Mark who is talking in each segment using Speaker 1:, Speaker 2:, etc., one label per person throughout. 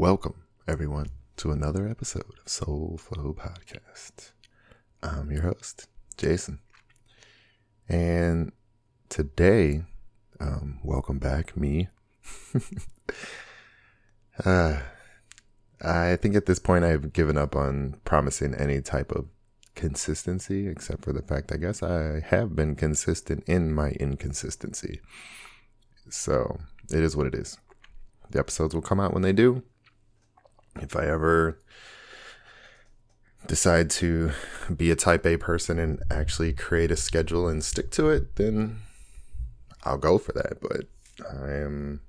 Speaker 1: Welcome, everyone, to another episode of Soul Flow Podcast. I'm your host, Jason. And today, um, welcome back, me. uh, I think at this point I've given up on promising any type of consistency, except for the fact I guess I have been consistent in my inconsistency. So it is what it is. The episodes will come out when they do if I ever decide to be a type A person and actually create a schedule and stick to it, then I'll go for that. But I am,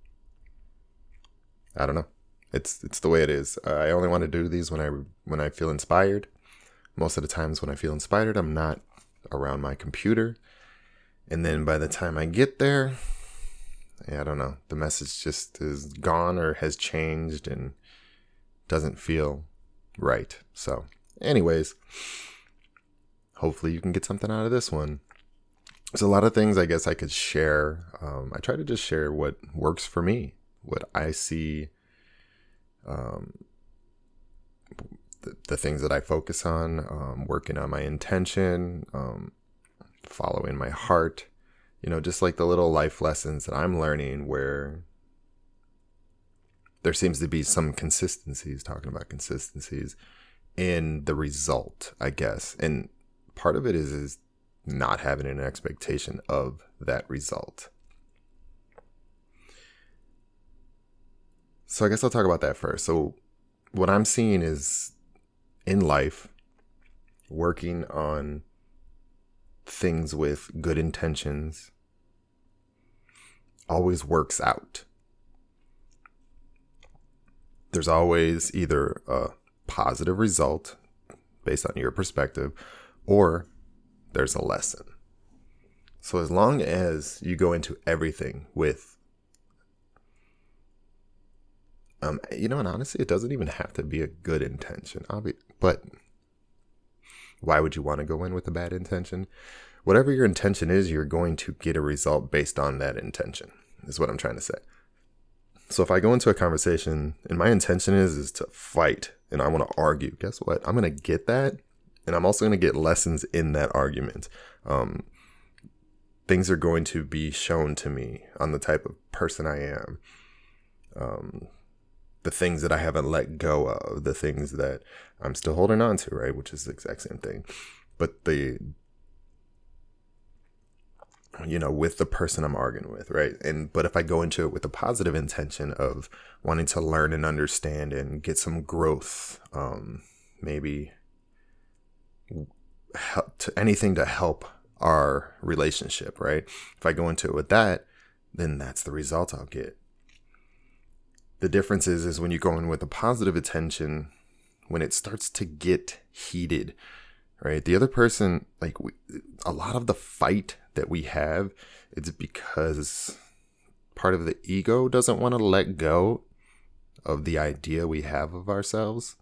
Speaker 1: I don't know. It's it's the way it is. I only want to do these when I when I feel inspired. Most of the times when I feel inspired, I'm not around my computer. And then by the time I get there, I don't know, the message just is gone or has changed and doesn't feel right. So, anyways, hopefully you can get something out of this one. There's a lot of things I guess I could share. Um, I try to just share what works for me, what I see, um, the, the things that I focus on, um, working on my intention, um, following my heart, you know, just like the little life lessons that I'm learning where there seems to be some consistencies talking about consistencies in the result i guess. And part of it is is not having an expectation of that result. So i guess i'll talk about that first. So what i'm seeing is in life working on things with good intentions always works out there's always either a positive result based on your perspective or there's a lesson. So as long as you go into everything with um you know and honestly it doesn't even have to be a good intention. Be, but why would you want to go in with a bad intention? Whatever your intention is, you're going to get a result based on that intention. Is what I'm trying to say. So if I go into a conversation and my intention is is to fight and I want to argue, guess what? I'm gonna get that, and I'm also gonna get lessons in that argument. Um, things are going to be shown to me on the type of person I am. Um, the things that I haven't let go of, the things that I'm still holding on to, right? Which is the exact same thing. But the you know, with the person I'm arguing with, right? And but if I go into it with a positive intention of wanting to learn and understand and get some growth, um, maybe help to anything to help our relationship, right? If I go into it with that, then that's the result I'll get. The difference is is when you go in with a positive intention, when it starts to get heated, right? The other person, like we, a lot of the fight that we have, it's because part of the ego doesn't want to let go of the idea we have of ourselves.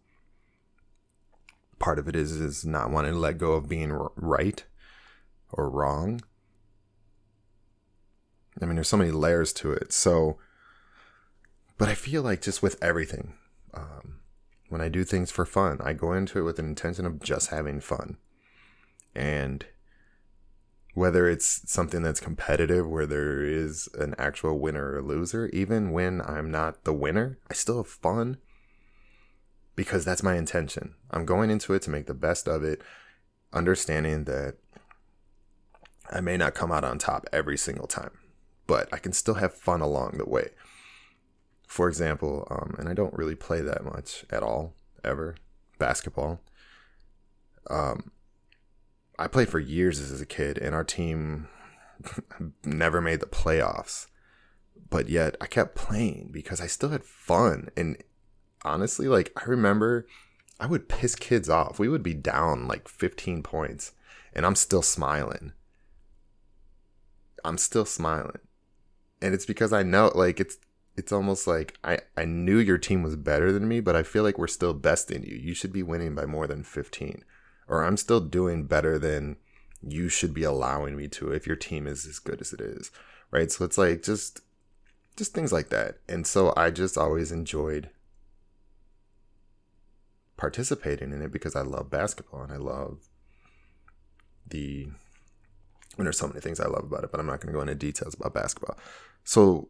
Speaker 1: Part of it is is not wanting to let go of being right or wrong. I mean, there's so many layers to it. So, but I feel like just with everything, um, when I do things for fun, I go into it with an intention of just having fun. And whether it's something that's competitive where there is an actual winner or loser, even when I'm not the winner, I still have fun because that's my intention. I'm going into it to make the best of it, understanding that I may not come out on top every single time, but I can still have fun along the way. For example, um, and I don't really play that much at all, ever, basketball. Um, I played for years as a kid, and our team never made the playoffs. But yet, I kept playing because I still had fun. And honestly, like, I remember I would piss kids off. We would be down like 15 points, and I'm still smiling. I'm still smiling. And it's because I know, like, it's it's almost like I, I knew your team was better than me, but I feel like we're still besting you. You should be winning by more than 15 or I'm still doing better than you should be allowing me to if your team is as good as it is. Right. So it's like just just things like that. And so I just always enjoyed participating in it because I love basketball and I love the and there's so many things I love about it, but I'm not going to go into details about basketball. So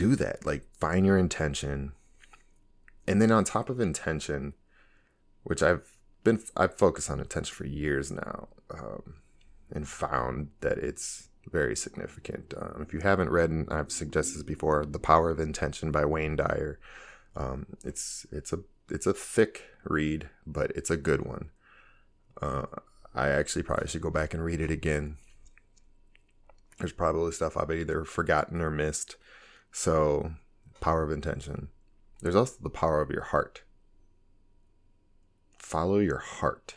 Speaker 1: do that. Like find your intention. And then on top of intention, which I've been I've focused on intention for years now, um, and found that it's very significant. Um, if you haven't read, and I've suggested this before, "The Power of Intention" by Wayne Dyer. Um, it's it's a it's a thick read, but it's a good one. Uh, I actually probably should go back and read it again. There's probably stuff I've either forgotten or missed. So, power of intention. There's also the power of your heart. Follow your heart.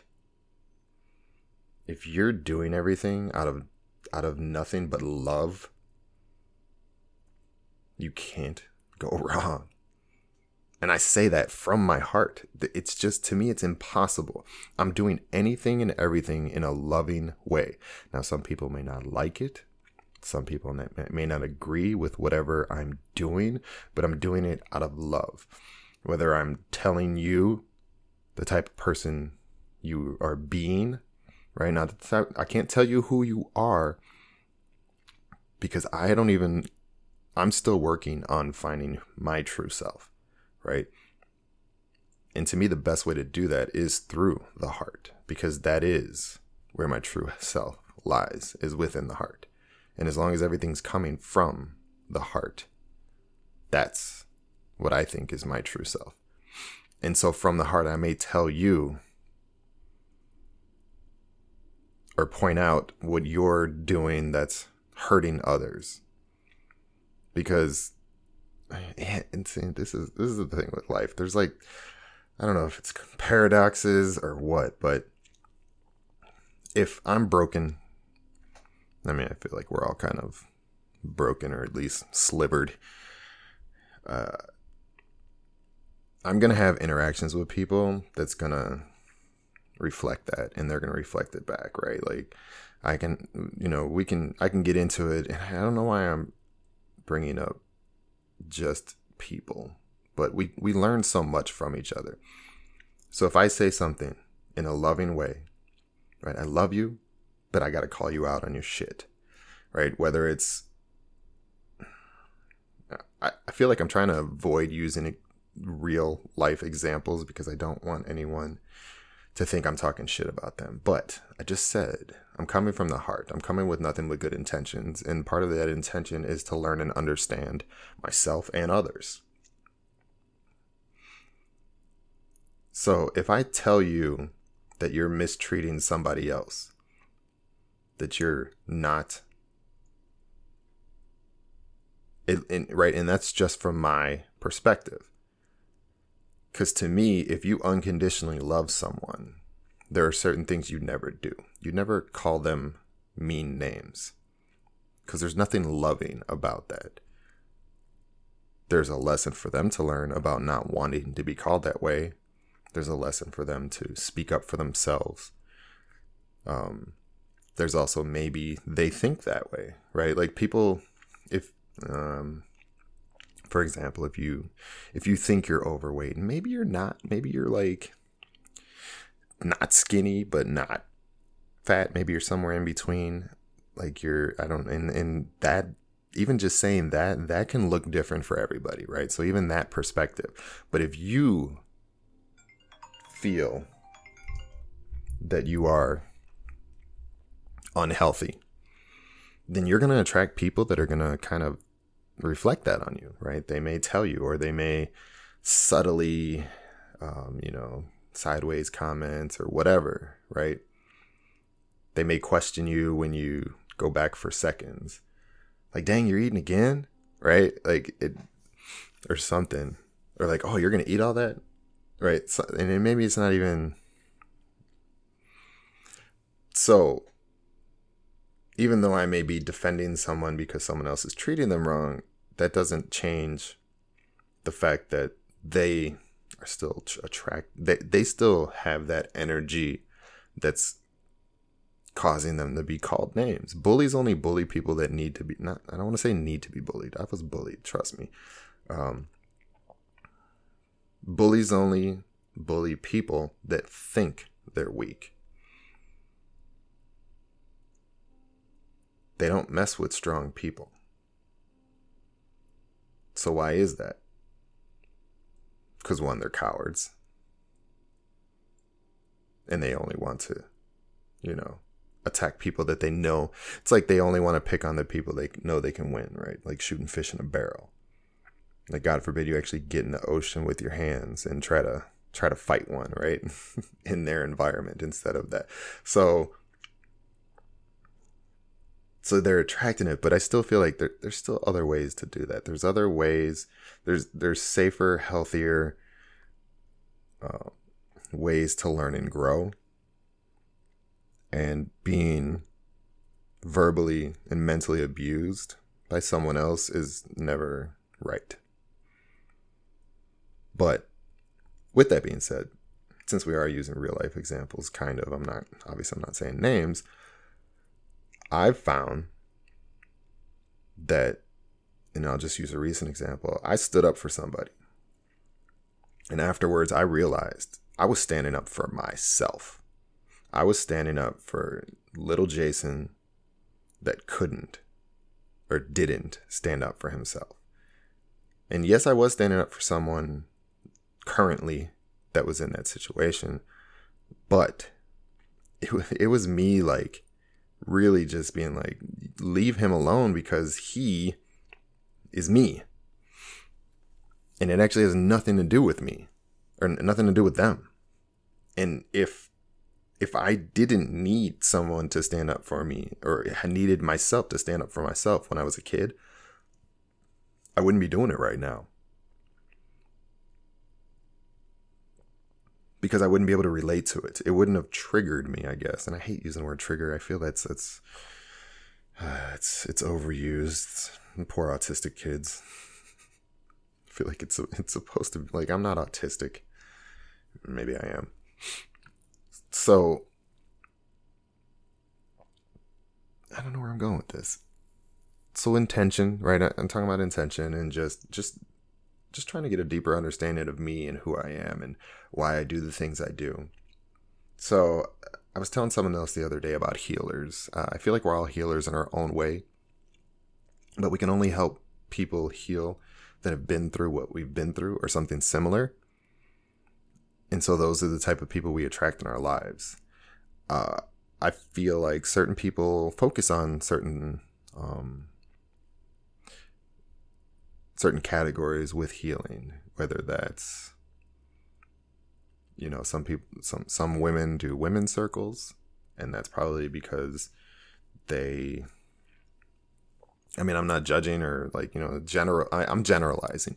Speaker 1: If you're doing everything out of out of nothing but love, you can't go wrong. And I say that from my heart. It's just, to me, it's impossible. I'm doing anything and everything in a loving way. Now, some people may not like it. Some people may not agree with whatever I'm doing, but I'm doing it out of love. Whether I'm telling you the type of person you are being, right? Now, I can't tell you who you are because I don't even, I'm still working on finding my true self right? And to me, the best way to do that is through the heart, because that is where my true self lies, is within the heart. And as long as everything's coming from the heart, that's what I think is my true self. And so from the heart, I may tell you or point out what you're doing that's hurting others. Because eh, and see, this is this is the thing with life. There's like I don't know if it's paradoxes or what, but if I'm broken, I mean, I feel like we're all kind of broken or at least slivered. Uh, I'm gonna have interactions with people that's gonna reflect that, and they're gonna reflect it back, right? Like, I can, you know, we can, I can get into it, and I don't know why I'm bringing up just people, but we, we learn so much from each other. So if I say something in a loving way, right, I love you, but I got to call you out on your shit, right? Whether it's, I, I feel like I'm trying to avoid using real life examples because I don't want anyone to think I'm talking shit about them. But I just said, I'm coming from the heart. I'm coming with nothing but good intentions. And part of that intention is to learn and understand myself and others. So if I tell you that you're mistreating somebody else, that you're not it, and, right and that's just from my perspective because to me, if you unconditionally love someone, there are certain things you never do. You never call them mean names because there's nothing loving about that. There's a lesson for them to learn about not wanting to be called that way. There's a lesson for them to speak up for themselves. Um, there's also maybe they think that way, right? Like people, if um, for example, if you if you think you're overweight, maybe you're not, maybe you're like not skinny but not fat, maybe you're somewhere in between. Like you're I don't and and that even just saying that that can look different for everybody, right? So even that perspective. But if you feel that you are unhealthy, then you're going to attract people that are going to kind of reflect that on you, right? They may tell you, or they may subtly, um, you know, sideways comments or whatever, right? They may question you when you go back for seconds. Like, dang, you're eating again, right? Like it, or something, or like, oh, you're gonna eat all that, right? So, and maybe it's not even. So even though I may be defending someone because someone else is treating them wrong, that doesn't change the fact that they are still attract they, they still have that energy that's causing them to be called names. Bullies only bully people that need to be not I don't want to say need to be bullied. I was bullied, trust me. Um, bullies only bully people that think they're weak. They don't mess with strong people. So, why is that? Because one, they're cowards. And they only want to, you know, attack people that they know. It's like they only want to pick on the people they know they can win, right? Like shooting fish in a barrel. Like God forbid you actually get in the ocean with your hands and try to try to fight one, right? in their environment instead of that. So so they're attracting it, but I still feel like there, there's still other ways to do that. There's other ways. There's there's safer, healthier uh, ways to learn and grow and being verbally and mentally abused by someone else is never right. But with that being said, since we are using real life examples, kind of, I'm not, obviously, I'm not saying names, I've found that, and I'll just use a recent example, I stood up for somebody. And afterwards, I realized I was standing up for myself. I was standing up for little Jason that couldn't or didn't stand up for himself. And yes, I was standing up for someone currently that was in that situation, but it, it was me like really just being like, leave him alone because he is me. And it actually has nothing to do with me or nothing to do with them. And if if I didn't need someone to stand up for me or I needed myself to stand up for myself when I was a kid, I wouldn't be doing it right now. Because I wouldn't be able to relate to it. It wouldn't have triggered me, I guess. And I hate using the word trigger. I feel that's that's uh, it's it's overused. Poor autistic kids. I feel like it's it's supposed to be like I'm not autistic. Maybe I am. So I don't know where I'm going with this. So intention, right? I'm talking about intention and just just just trying to get a deeper understanding of me and who I am and why I do the things I do. So I was telling someone else the other day about healers. Uh, I feel like we're all healers in our own way, but we can only help people heal that have been through what we've been through or something similar. And so those are the type of people we attract in our lives. Uh, I feel like certain people focus on certain um, certain categories with healing, whether that's you know some people some some women do women's circles, and that's probably because they I mean, I'm not judging or like, you know, general I, am generalizing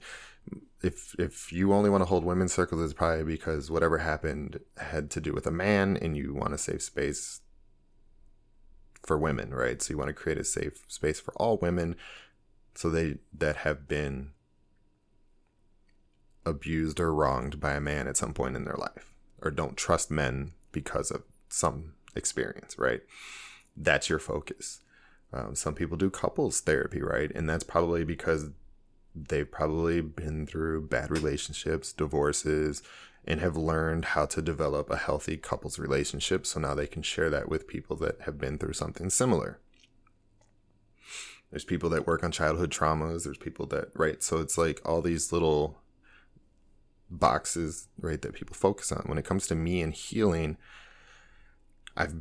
Speaker 1: if if you only want to hold women's circles, it's probably because whatever happened had to do with a man, and you want to save space for women, right? So you want to create a safe space for all women, so they that have been abused or wronged by a man at some point in their life, or don't trust men because of some experience, right? That's your focus. Um, some people do couples therapy, right? And that's probably because they've probably been through bad relationships, divorces, and have learned how to develop a healthy couples relationship. So now they can share that with people that have been through something similar. There's people that work on childhood traumas. There's people that, right? So it's like all these little boxes, right, that people focus on. When it comes to me and healing, I've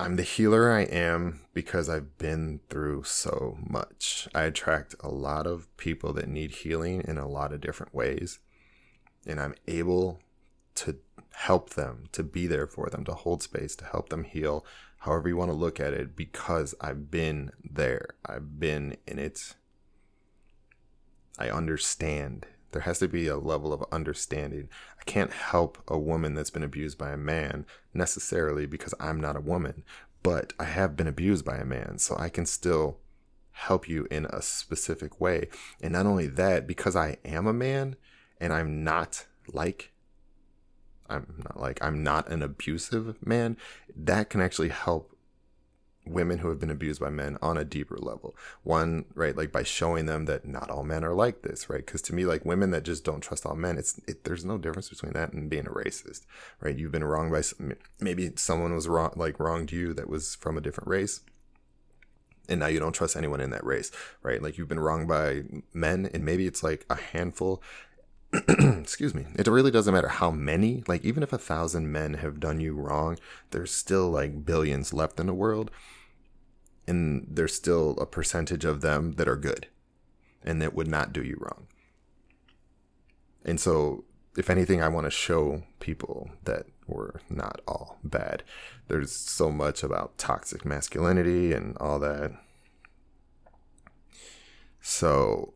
Speaker 1: I'm the healer I am because I've been through so much. I attract a lot of people that need healing in a lot of different ways. And I'm able to help them, to be there for them, to hold space, to help them heal, however you want to look at it, because I've been there. I've been in it. I understand there has to be a level of understanding. I can't help a woman that's been abused by a man necessarily because I'm not a woman, but I have been abused by a man, so I can still help you in a specific way. And not only that, because I am a man and I'm not like I'm not like I'm not an abusive man, that can actually help women who have been abused by men on a deeper level. One, right, like by showing them that not all men are like this, right? Because to me, like women that just don't trust all men, it's it, there's no difference between that and being a racist, right? You've been wronged by maybe someone was wrong, like wronged you that was from a different race. And now you don't trust anyone in that race, right? Like you've been wronged by men, and maybe it's like a handful, excuse me. It really doesn't matter how many like even if a thousand men have done you wrong there's still like billions left in the world and there's still a percentage of them that are good and that would not do you wrong. And so if anything i want to show people that we're not all bad. There's so much about toxic masculinity and all that. So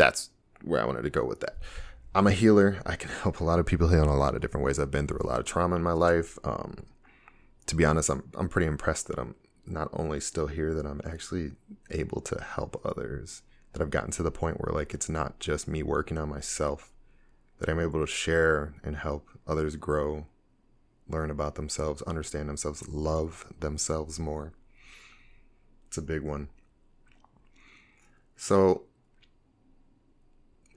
Speaker 1: that's where I wanted to go with that. I'm a healer. I can help a lot of people heal in a lot of different ways. I've been through a lot of trauma in my life. Um, to be honest, I'm I'm pretty impressed that I'm not only still here, that I'm actually able to help others. That I've gotten to the point where like it's not just me working on myself. That I'm able to share and help others grow, learn about themselves, understand themselves, love themselves more. It's a big one. So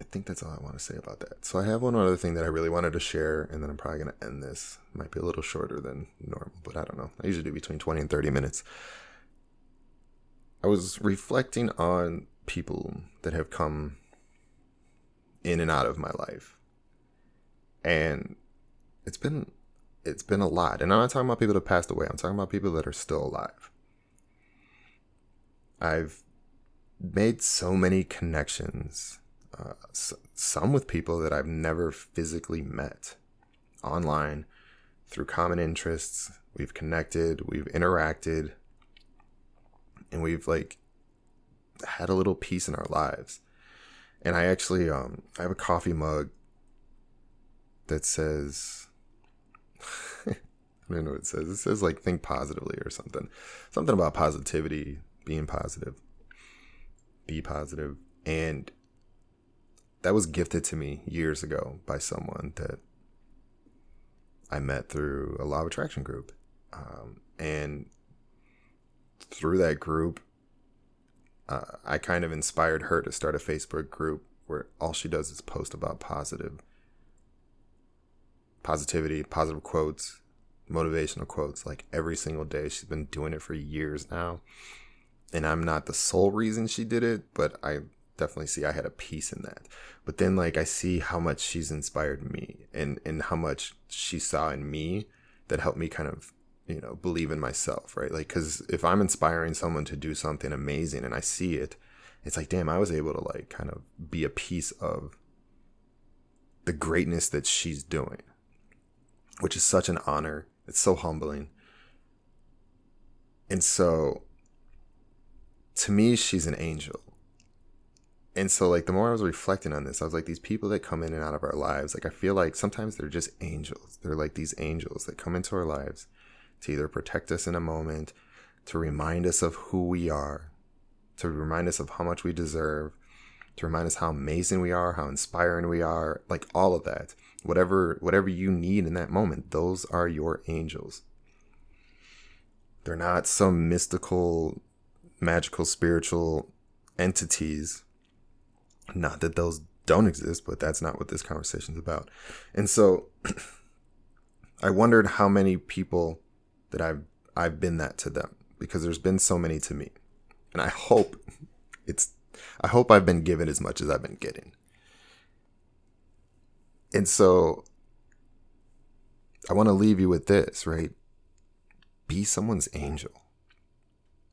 Speaker 1: I think that's all I want to say about that. So I have one other thing that I really wanted to share, and then I'm probably going to end this. Might be a little shorter than normal, but I don't know. I usually do between 20 and 30 minutes. I was reflecting on people that have come in and out of my life. And it's been it's been a lot. And I'm not talking about people that passed away. I'm talking about people that are still alive. I've made so many connections uh, some with people that I've never physically met online through common interests. We've connected, we've interacted, and we've like had a little peace in our lives. And I actually, um, I have a coffee mug that says, I don't know what it says. It says like think positively or something. Something about positivity, being positive, be positive. And that was gifted to me years ago by someone that I met through a law of attraction group. Um, and through that group, uh, I kind of inspired her to start a Facebook group where all she does is post about positive positivity, positive quotes, motivational quotes like every single day. She's been doing it for years now. And I'm not the sole reason she did it, but I definitely see I had a piece in that. But then like I see how much she's inspired me and and how much she saw in me that helped me kind of you know believe in myself, right? Like cuz if I'm inspiring someone to do something amazing and I see it, it's like damn, I was able to like kind of be a piece of the greatness that she's doing. Which is such an honor. It's so humbling. And so to me she's an angel and so like the more I was reflecting on this, I was like, these people that come in and out of our lives, like I feel like sometimes they're just angels. They're like these angels that come into our lives to either protect us in a moment, to remind us of who we are, to remind us of how much we deserve, to remind us how amazing we are, how inspiring we are, like all of that. Whatever whatever you need in that moment, those are your angels. They're not some mystical, magical, spiritual entities not that those don't exist, but that's not what this conversation is about. And so I wondered how many people that I've I've been that to them because there's been so many to me. And I hope it's I hope I've been given as much as I've been getting. And so I want to leave you with this, right? Be someone's angel.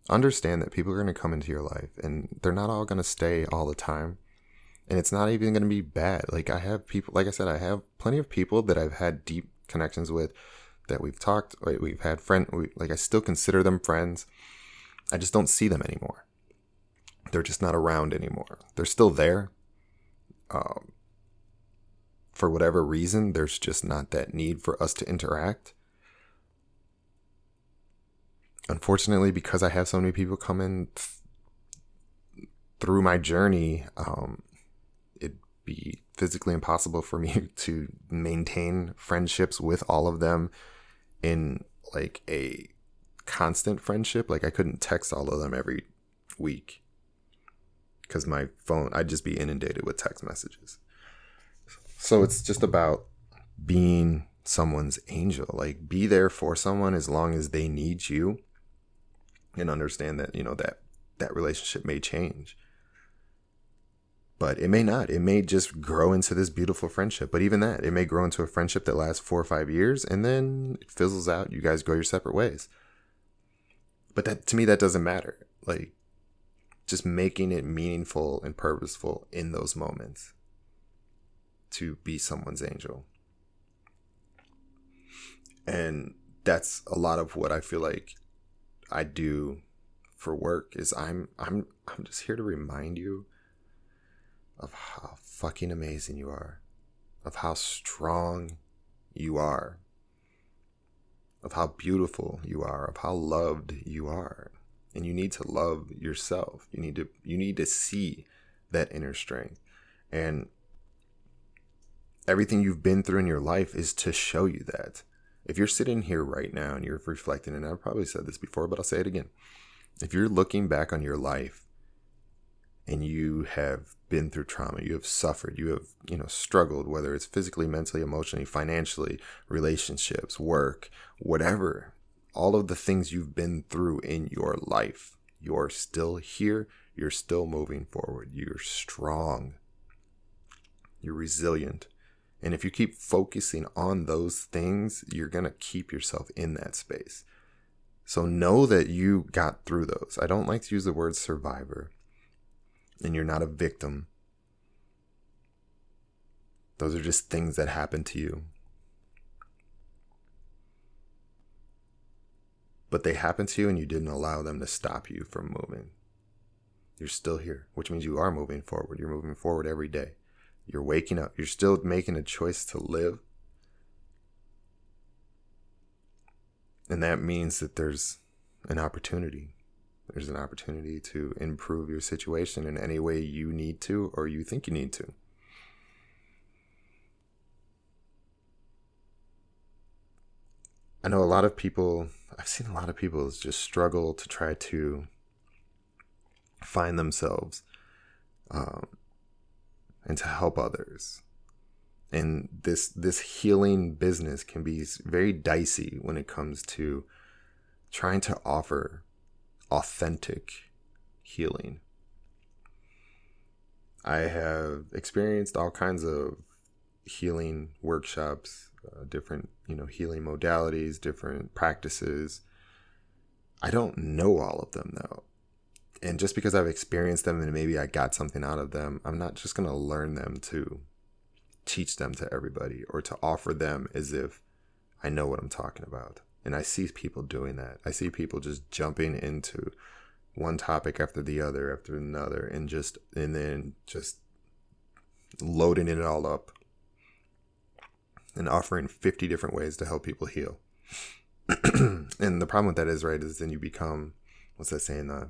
Speaker 1: Understand that people are going to come into your life and they're not all going to stay all the time and it's not even going to be bad. Like I have people, like I said, I have plenty of people that I've had deep connections with that we've talked, we've had friend, we, like I still consider them friends. I just don't see them anymore. They're just not around anymore. They're still there. Um, for whatever reason, there's just not that need for us to interact. Unfortunately, because I have so many people come in th- through my journey, um, be physically impossible for me to maintain friendships with all of them in like a constant friendship. Like I couldn't text all of them every week because my phone, I'd just be inundated with text messages. So it's just about being someone's angel. Like be there for someone as long as they need you and understand that, you know, that that relationship may change. But it may not. It may just grow into this beautiful friendship. But even that, it may grow into a friendship that lasts four or five years and then it fizzles out. You guys go your separate ways. But that to me that doesn't matter. Like just making it meaningful and purposeful in those moments to be someone's angel. And that's a lot of what I feel like I do for work is I'm I'm I'm just here to remind you of how fucking amazing you are, of how strong you are, of how beautiful you are, of how loved you are. And you need to love yourself. You need to you need to see that inner strength. And everything you've been through in your life is to show you that. If you're sitting here right now and you're reflecting, and I've probably said this before, but I'll say it again. If you're looking back on your life and you have been through trauma, you have suffered, you have, you know, struggled, whether it's physically, mentally, emotionally, financially, relationships, work, whatever, all of the things you've been through in your life, you're still here, you're still moving forward, you're strong, you're resilient, and if you keep focusing on those things, you're going to keep yourself in that space. So know that you got through those. I don't like to use the word survivor, and you're not a victim. Those are just things that happen to you. But they happen to you, and you didn't allow them to stop you from moving. You're still here, which means you are moving forward. You're moving forward every day. You're waking up. You're still making a choice to live. And that means that there's an opportunity. There's an opportunity to improve your situation in any way you need to or you think you need to. I know a lot of people, I've seen a lot of people just struggle to try to find themselves um, and to help others. And this this healing business can be very dicey when it comes to trying to offer authentic healing. I have experienced all kinds of healing workshops, uh, different, you know, healing modalities, different practices. I don't know all of them though and just because I've experienced them and maybe I got something out of them, I'm not just going to learn them to teach them to everybody or to offer them as if I know what I'm talking about. And I see people doing that. I see people just jumping into one topic after the other after another and just and then just loading it all up and offering 50 different ways to help people heal. and the problem with that is right is then you become what's that saying uh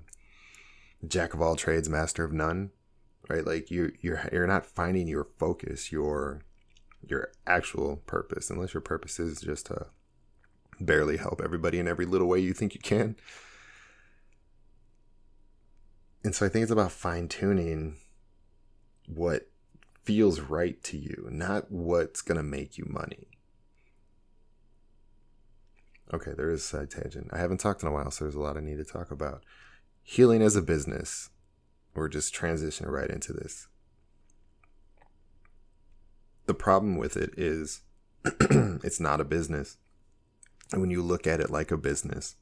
Speaker 1: jack of all trades, master of none, right? Like you you're you're not finding your focus, your your actual purpose, unless your purpose is just to barely help everybody in every little way you think you can. And so I think it's about fine tuning what feels right to you, not what's going to make you money. Okay, there is a side tangent. I haven't talked in a while, so there's a lot I need to talk about healing as a business. We're just transitioning right into this. The problem with it is it's not a business. When you look at it like a business,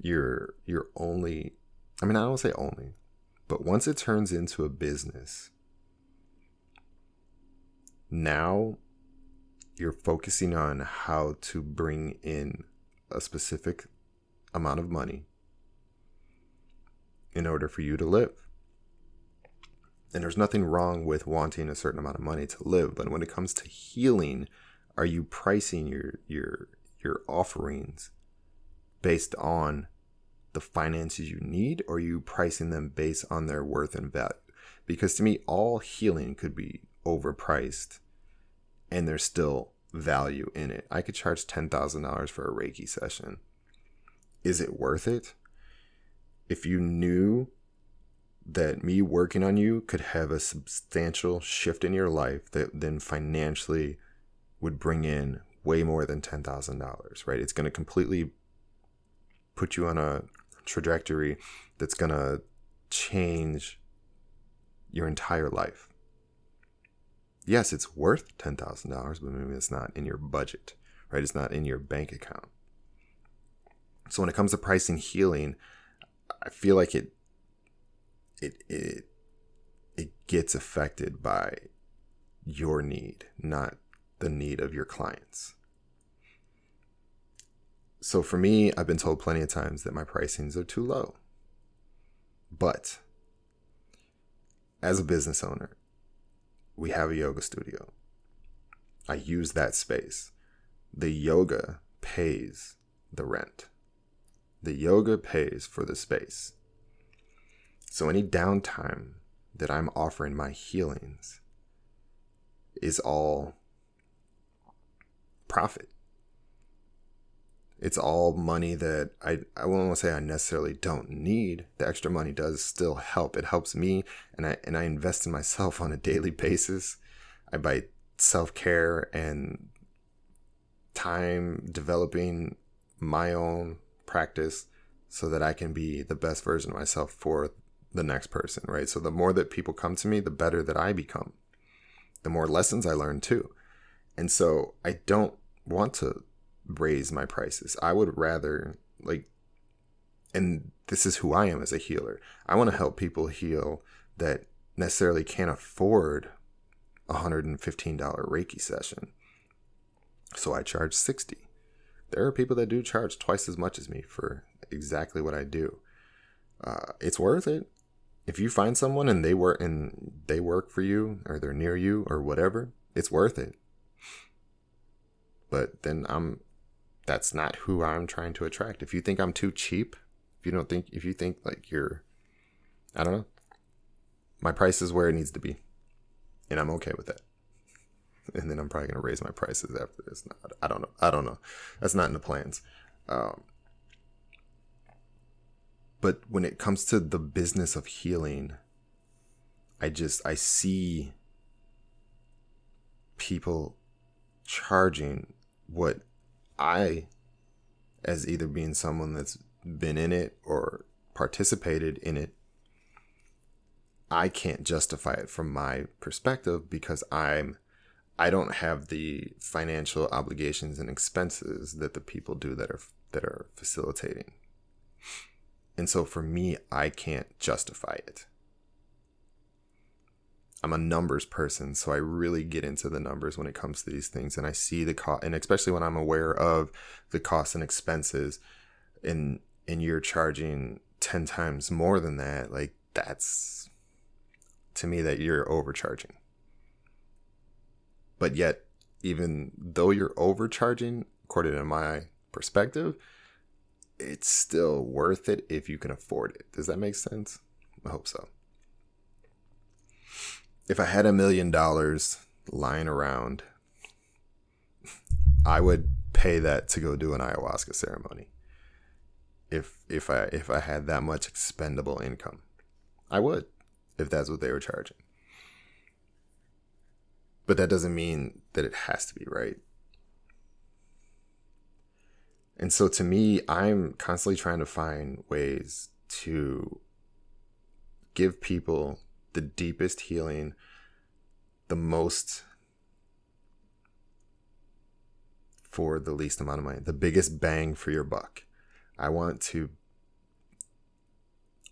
Speaker 1: you're you're only I mean I don't say only, but once it turns into a business, now you're focusing on how to bring in a specific amount of money in order for you to live. And there's nothing wrong with wanting a certain amount of money to live, but when it comes to healing, are you pricing your your your offerings based on the finances you need or are you pricing them based on their worth and value? Because to me all healing could be overpriced and there's still value in it. I could charge $10,000 for a Reiki session. Is it worth it? If you knew that me working on you could have a substantial shift in your life that then financially would bring in way more than $10,000, right? It's going to completely put you on a trajectory that's going to change your entire life. Yes, it's worth $10,000, but maybe it's not in your budget, right? It's not in your bank account. So when it comes to pricing healing, I feel like it it it it gets affected by your need, not the need of your clients. So for me, I've been told plenty of times that my pricings are too low. But as a business owner, we have a yoga studio. I use that space. The yoga pays the rent. The yoga pays for the space. So any downtime that I'm offering my healings is all profit. It's all money that I, I won't say I necessarily don't need. The extra money does still help. It helps me and I and I invest in myself on a daily basis. I buy self-care and time developing my own practice so that I can be the best version of myself for the next person, right? So the more that people come to me, the better that I become. The more lessons I learn too. And so I don't want to raise my prices. I would rather like and this is who I am as a healer. I want to help people heal that necessarily can't afford a $115 Reiki session. So I charge 60. There are people that do charge twice as much as me for exactly what I do. Uh, it's worth it if you find someone and they work and they work for you or they're near you or whatever, it's worth it. But then I'm that's not who I'm trying to attract. If you think I'm too cheap, if you don't think if you think like you're I don't know. My price is where it needs to be. And I'm okay with that. And then I'm probably gonna raise my prices after this. No, I don't know. I don't know. That's not in the plans. Um, but when it comes to the business of healing i just i see people charging what i as either being someone that's been in it or participated in it i can't justify it from my perspective because i'm i don't have the financial obligations and expenses that the people do that are that are facilitating and so for me, I can't justify it. I'm a numbers person, so I really get into the numbers when it comes to these things, and I see the cost, and especially when I'm aware of the costs and expenses, and and you're charging ten times more than that, like that's to me that you're overcharging. But yet, even though you're overcharging, according to my perspective, it's still worth it if you can afford it. Does that make sense? I hope so. If I had a million dollars lying around, I would pay that to go do an ayahuasca ceremony. If if I if I had that much expendable income, I would if that's what they were charging. But that doesn't mean that it has to be, right? And so to me, I'm constantly trying to find ways to give people the deepest healing, the most for the least amount of money, the biggest bang for your buck. I want to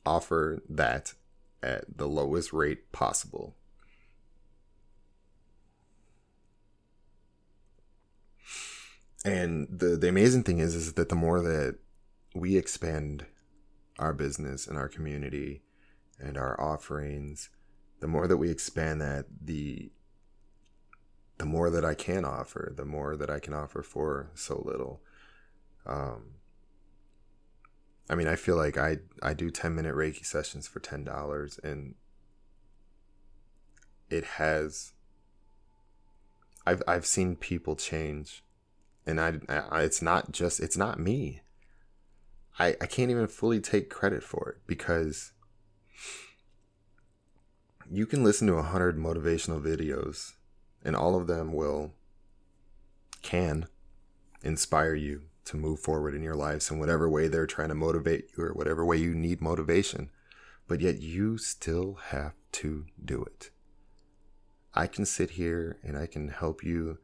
Speaker 1: offer that at the lowest rate possible and the the amazing thing is is that the more that we expand our business and our community and our offerings the more that we expand that the the more that I can offer the more that I can offer for so little um I mean I feel like I I do 10 minute reiki sessions for $10 and it has I've I've seen people change, and I, I it's not just it's not me. I I can't even fully take credit for it because you can listen to a hundred motivational videos, and all of them will can inspire you to move forward in your lives in whatever way they're trying to motivate you or whatever way you need motivation. But yet you still have to do it. I can sit here and I can help you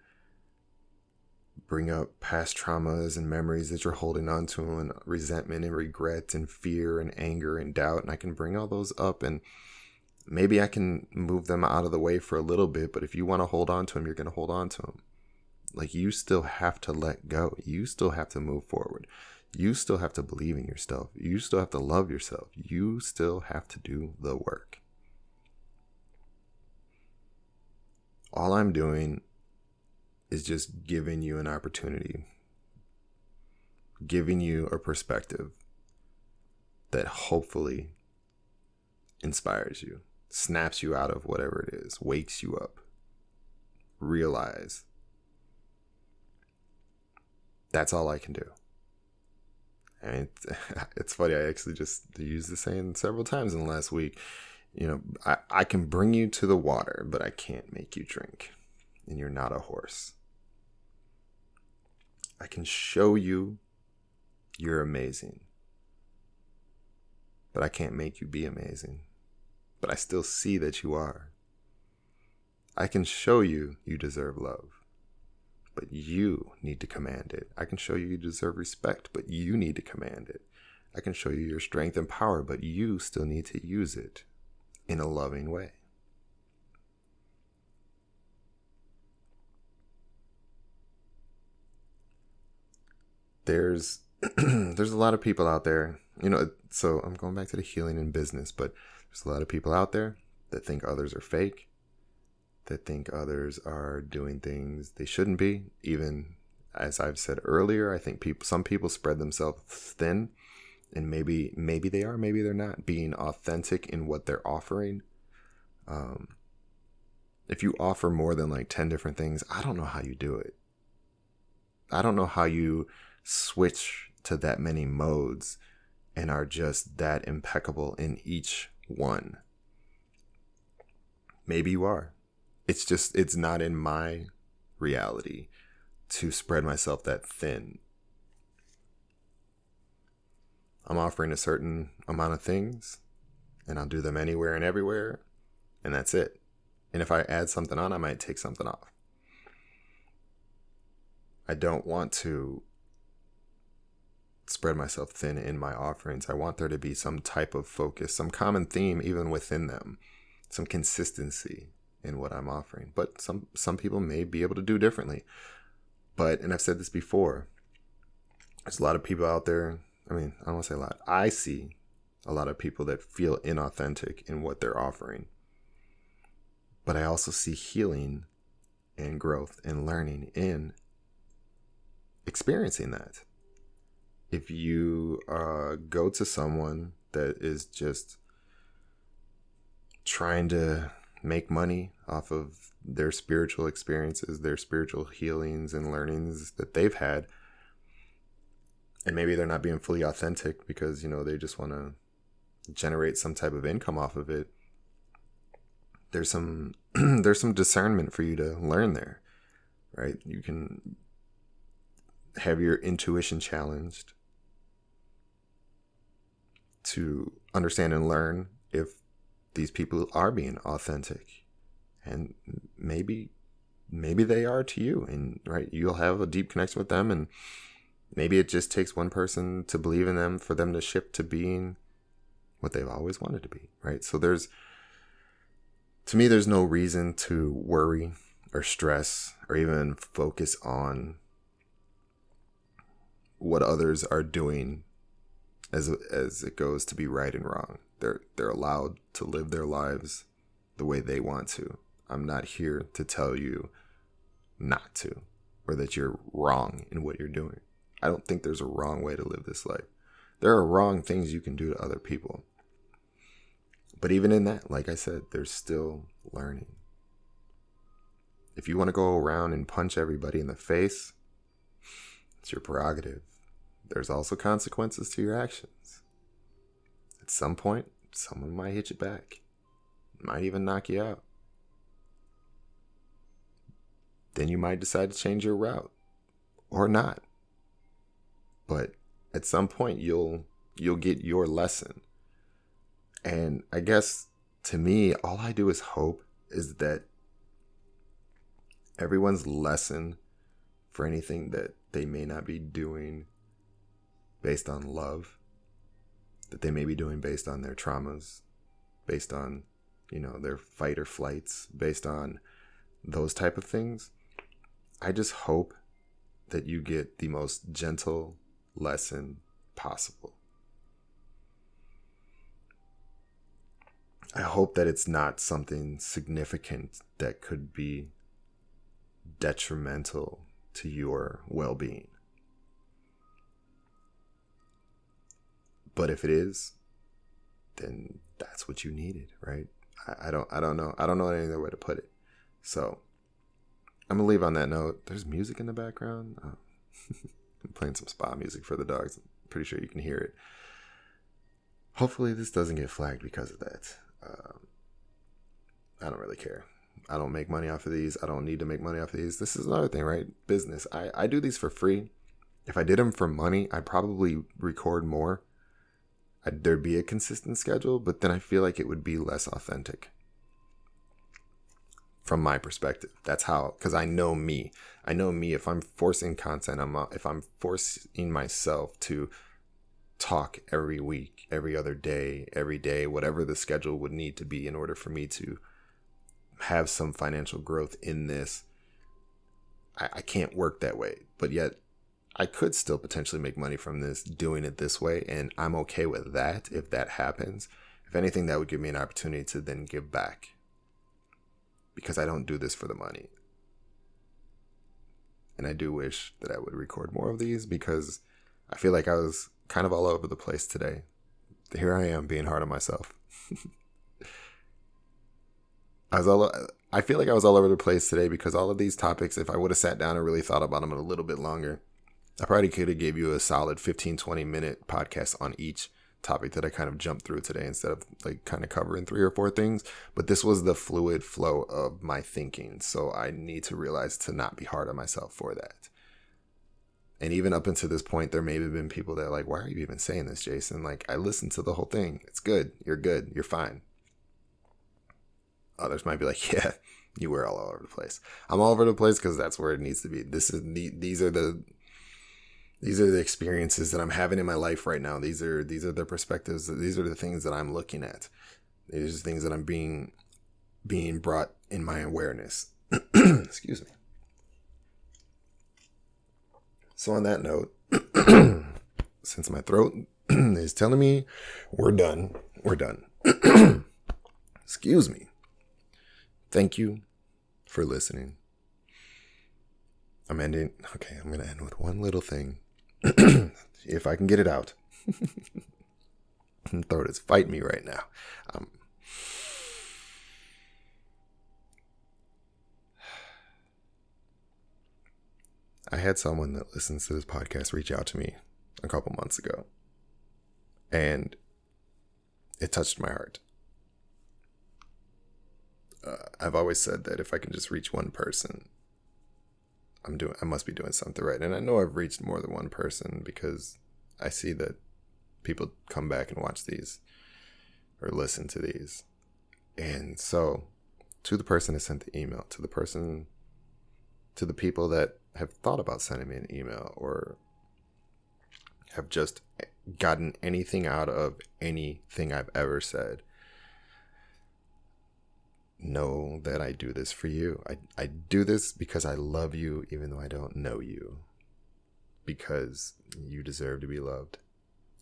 Speaker 1: bring up past traumas and memories that you're holding on to and resentment and regret and fear and anger and doubt and I can bring all those up and maybe I can move them out of the way for a little bit but if you want to hold on to them you're going to hold on to them like you still have to let go. You still have to move forward. You still have to believe in yourself. You still have to love yourself. You still have to do the work. All I'm doing is just giving you an opportunity, giving you a perspective that hopefully inspires you, snaps you out of whatever it is, wakes you up. Realize that's all I can do. And it's funny, I actually just used the saying several times in the last week. You know, I, I can bring you to the water, but I can't make you drink. And you're not a horse. I can show you you're amazing, but I can't make you be amazing. But I still see that you are. I can show you you deserve love but you need to command it. I can show you you deserve respect, but you need to command it. I can show you your strength and power, but you still need to use it in a loving way. There's there's a lot of people out there, you know, so I'm going back to the healing in business, but there's a lot of people out there that think others are fake that think others are doing things they shouldn't be. Even as I've said earlier, I think people some people spread themselves thin and maybe maybe they are, maybe they're not being authentic in what they're offering. Um, if you offer more than like 10 different things, I don't know how you do it. I don't know how you switch to that many modes and are just that impeccable in each one. Maybe you are it's just it's not in my reality to spread myself that thin. I'm offering a certain amount of things and I'll do them anywhere and everywhere and that's it. And if I add something on, I might take something off. I don't want to spread myself thin in my offerings. I want there to be some type of focus, some common theme even within them, some consistency in what I'm offering. But some some people may be able to do differently. But and I've said this before, there's a lot of people out there. I mean, I don't want to say a lot. I see a lot of people that feel inauthentic in what they're offering. But I also see healing and growth and learning in experiencing that. If you uh, go to someone that is just trying to make money off of their spiritual experiences, their spiritual healings and learnings that they've had. And maybe they're not being fully authentic because, you know, they just want to generate some type of income off of it. There's some there's some discernment for you to learn there. Right? You can have your intuition challenged to understand and learn if these people are being authentic. And maybe maybe they are to you. And right you'll have a deep connection with them. And maybe it just takes one person to believe in them for them to shift to being what they've always wanted to be right? So there's to me there's no reason to worry or stress or even focus on what others are doing as as it goes to be right and wrong they're they're allowed to live their lives the way they want to. I'm not here to tell you not to or that you're wrong in what you're doing. I don't think there's a wrong way to live this life. There are wrong things you can do to other people. But even in that, like I said, there's still learning. If you want to go around and punch everybody in the face, it's your prerogative. There's also consequences to your actions. At some point, someone might hit you back, might even knock you out. Then you might decide to change your route or not. But at some point you'll you'll get your lesson. And I guess to me all I do is hope is that everyone's lesson for anything that they may not be doing based on love, that they may be doing based on their traumas, based on, you know, their fight or flights, based on those type of things. I just hope that you get the most gentle lesson possible. I hope that it's not something significant that could be detrimental to your well being. But if it is, then that's what you needed, right? I, I don't I don't know. I don't know any other way to put it. So I'm gonna leave on that note. There's music in the background. Oh. I'm playing some spa music for the dogs. I'm pretty sure you can hear it. Hopefully, this doesn't get flagged because of that. Um, I don't really care. I don't make money off of these. I don't need to make money off of these. This is another thing, right? Business. I, I do these for free. If I did them for money, I'd probably record more. There'd be a consistent schedule, but then I feel like it would be less authentic from my perspective. That's how, because I know me. I know me. If I'm forcing content, I'm if I'm forcing myself to talk every week, every other day, every day, whatever the schedule would need to be in order for me to have some financial growth in this. I, I can't work that way, but yet I could still potentially make money from this doing it this way, and I'm okay with that if that happens. If anything, that would give me an opportunity to then give back because I don't do this for the money. And I do wish that I would record more of these because I feel like I was kind of all over the place today. Here I am being hard on myself. I was all I feel like I was all over the place today because all of these topics, if I would have sat down and really thought about them a little bit longer, I probably could have gave you a solid 15, 20 minute podcast on each topic that I kind of jumped through today instead of like kind of covering three or four things. But this was the fluid flow of my thinking. So I need to realize to not be hard on myself for that. And even up until this point, there may have been people that are like, why are you even saying this, Jason? Like, I listened to the whole thing. It's good. You're good. You're fine. Others might be like, yeah, you were all over the place. I'm all over the place because that's where it needs to be. This is the, these are the, these are the experiences that I'm having in my life right now. These are, these are the perspectives. These are the things that I'm looking at. These are things that I'm being, being brought in my awareness. Excuse me. So on that note, since my throat is telling me we're done, we're done. Excuse me. Thank you for listening. I'm ending. Okay, I'm going to end with one little thing. if I can get it out. throat is fighting me right now. Um, I had someone that listens to this podcast reach out to me a couple months ago, and it touched my heart uh, I've always said that if I can just reach one person, I'm doing I must be doing something right. And I know I've reached more than one person because I see that people come back and watch these or listen to these. And so to the person that sent the email, to the person to the people that have thought about sending me an email or have just gotten anything out of anything I've ever said know that I do this for you. I, I do this because I love you, even though I don't know you. Because you deserve to be loved.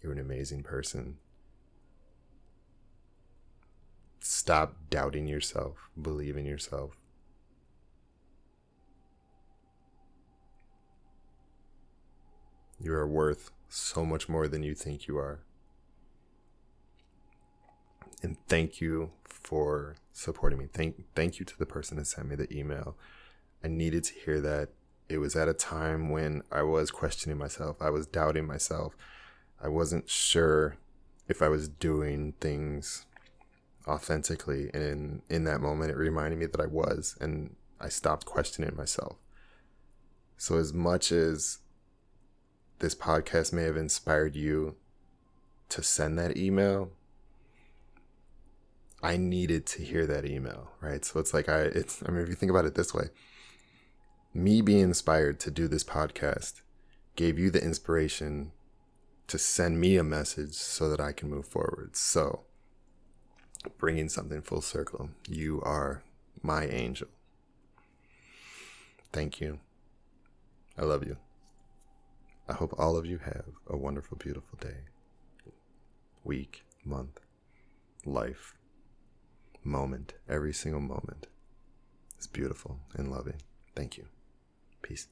Speaker 1: You're an amazing person. Stop doubting yourself, believe in yourself. You are worth so much more than you think you are. And thank you for supporting me. Thank thank you to the person that sent me the email. I needed to hear that. It was at a time when I was questioning myself. I was doubting myself. I wasn't sure if I was doing things authentically. And in, in that moment, it reminded me that I was. And I stopped questioning myself. So, as much as this podcast may have inspired you to send that email, I needed to hear that email, right? So it's like I it's I mean if you think about it this way, me being inspired to do this podcast gave you the inspiration to send me a message so that I can move forward. So bringing something full circle, you are my angel. Thank you. I love you. I hope all of you have a wonderful, beautiful day, week, month, life moment, every single moment is beautiful and loving. Thank you. Peace.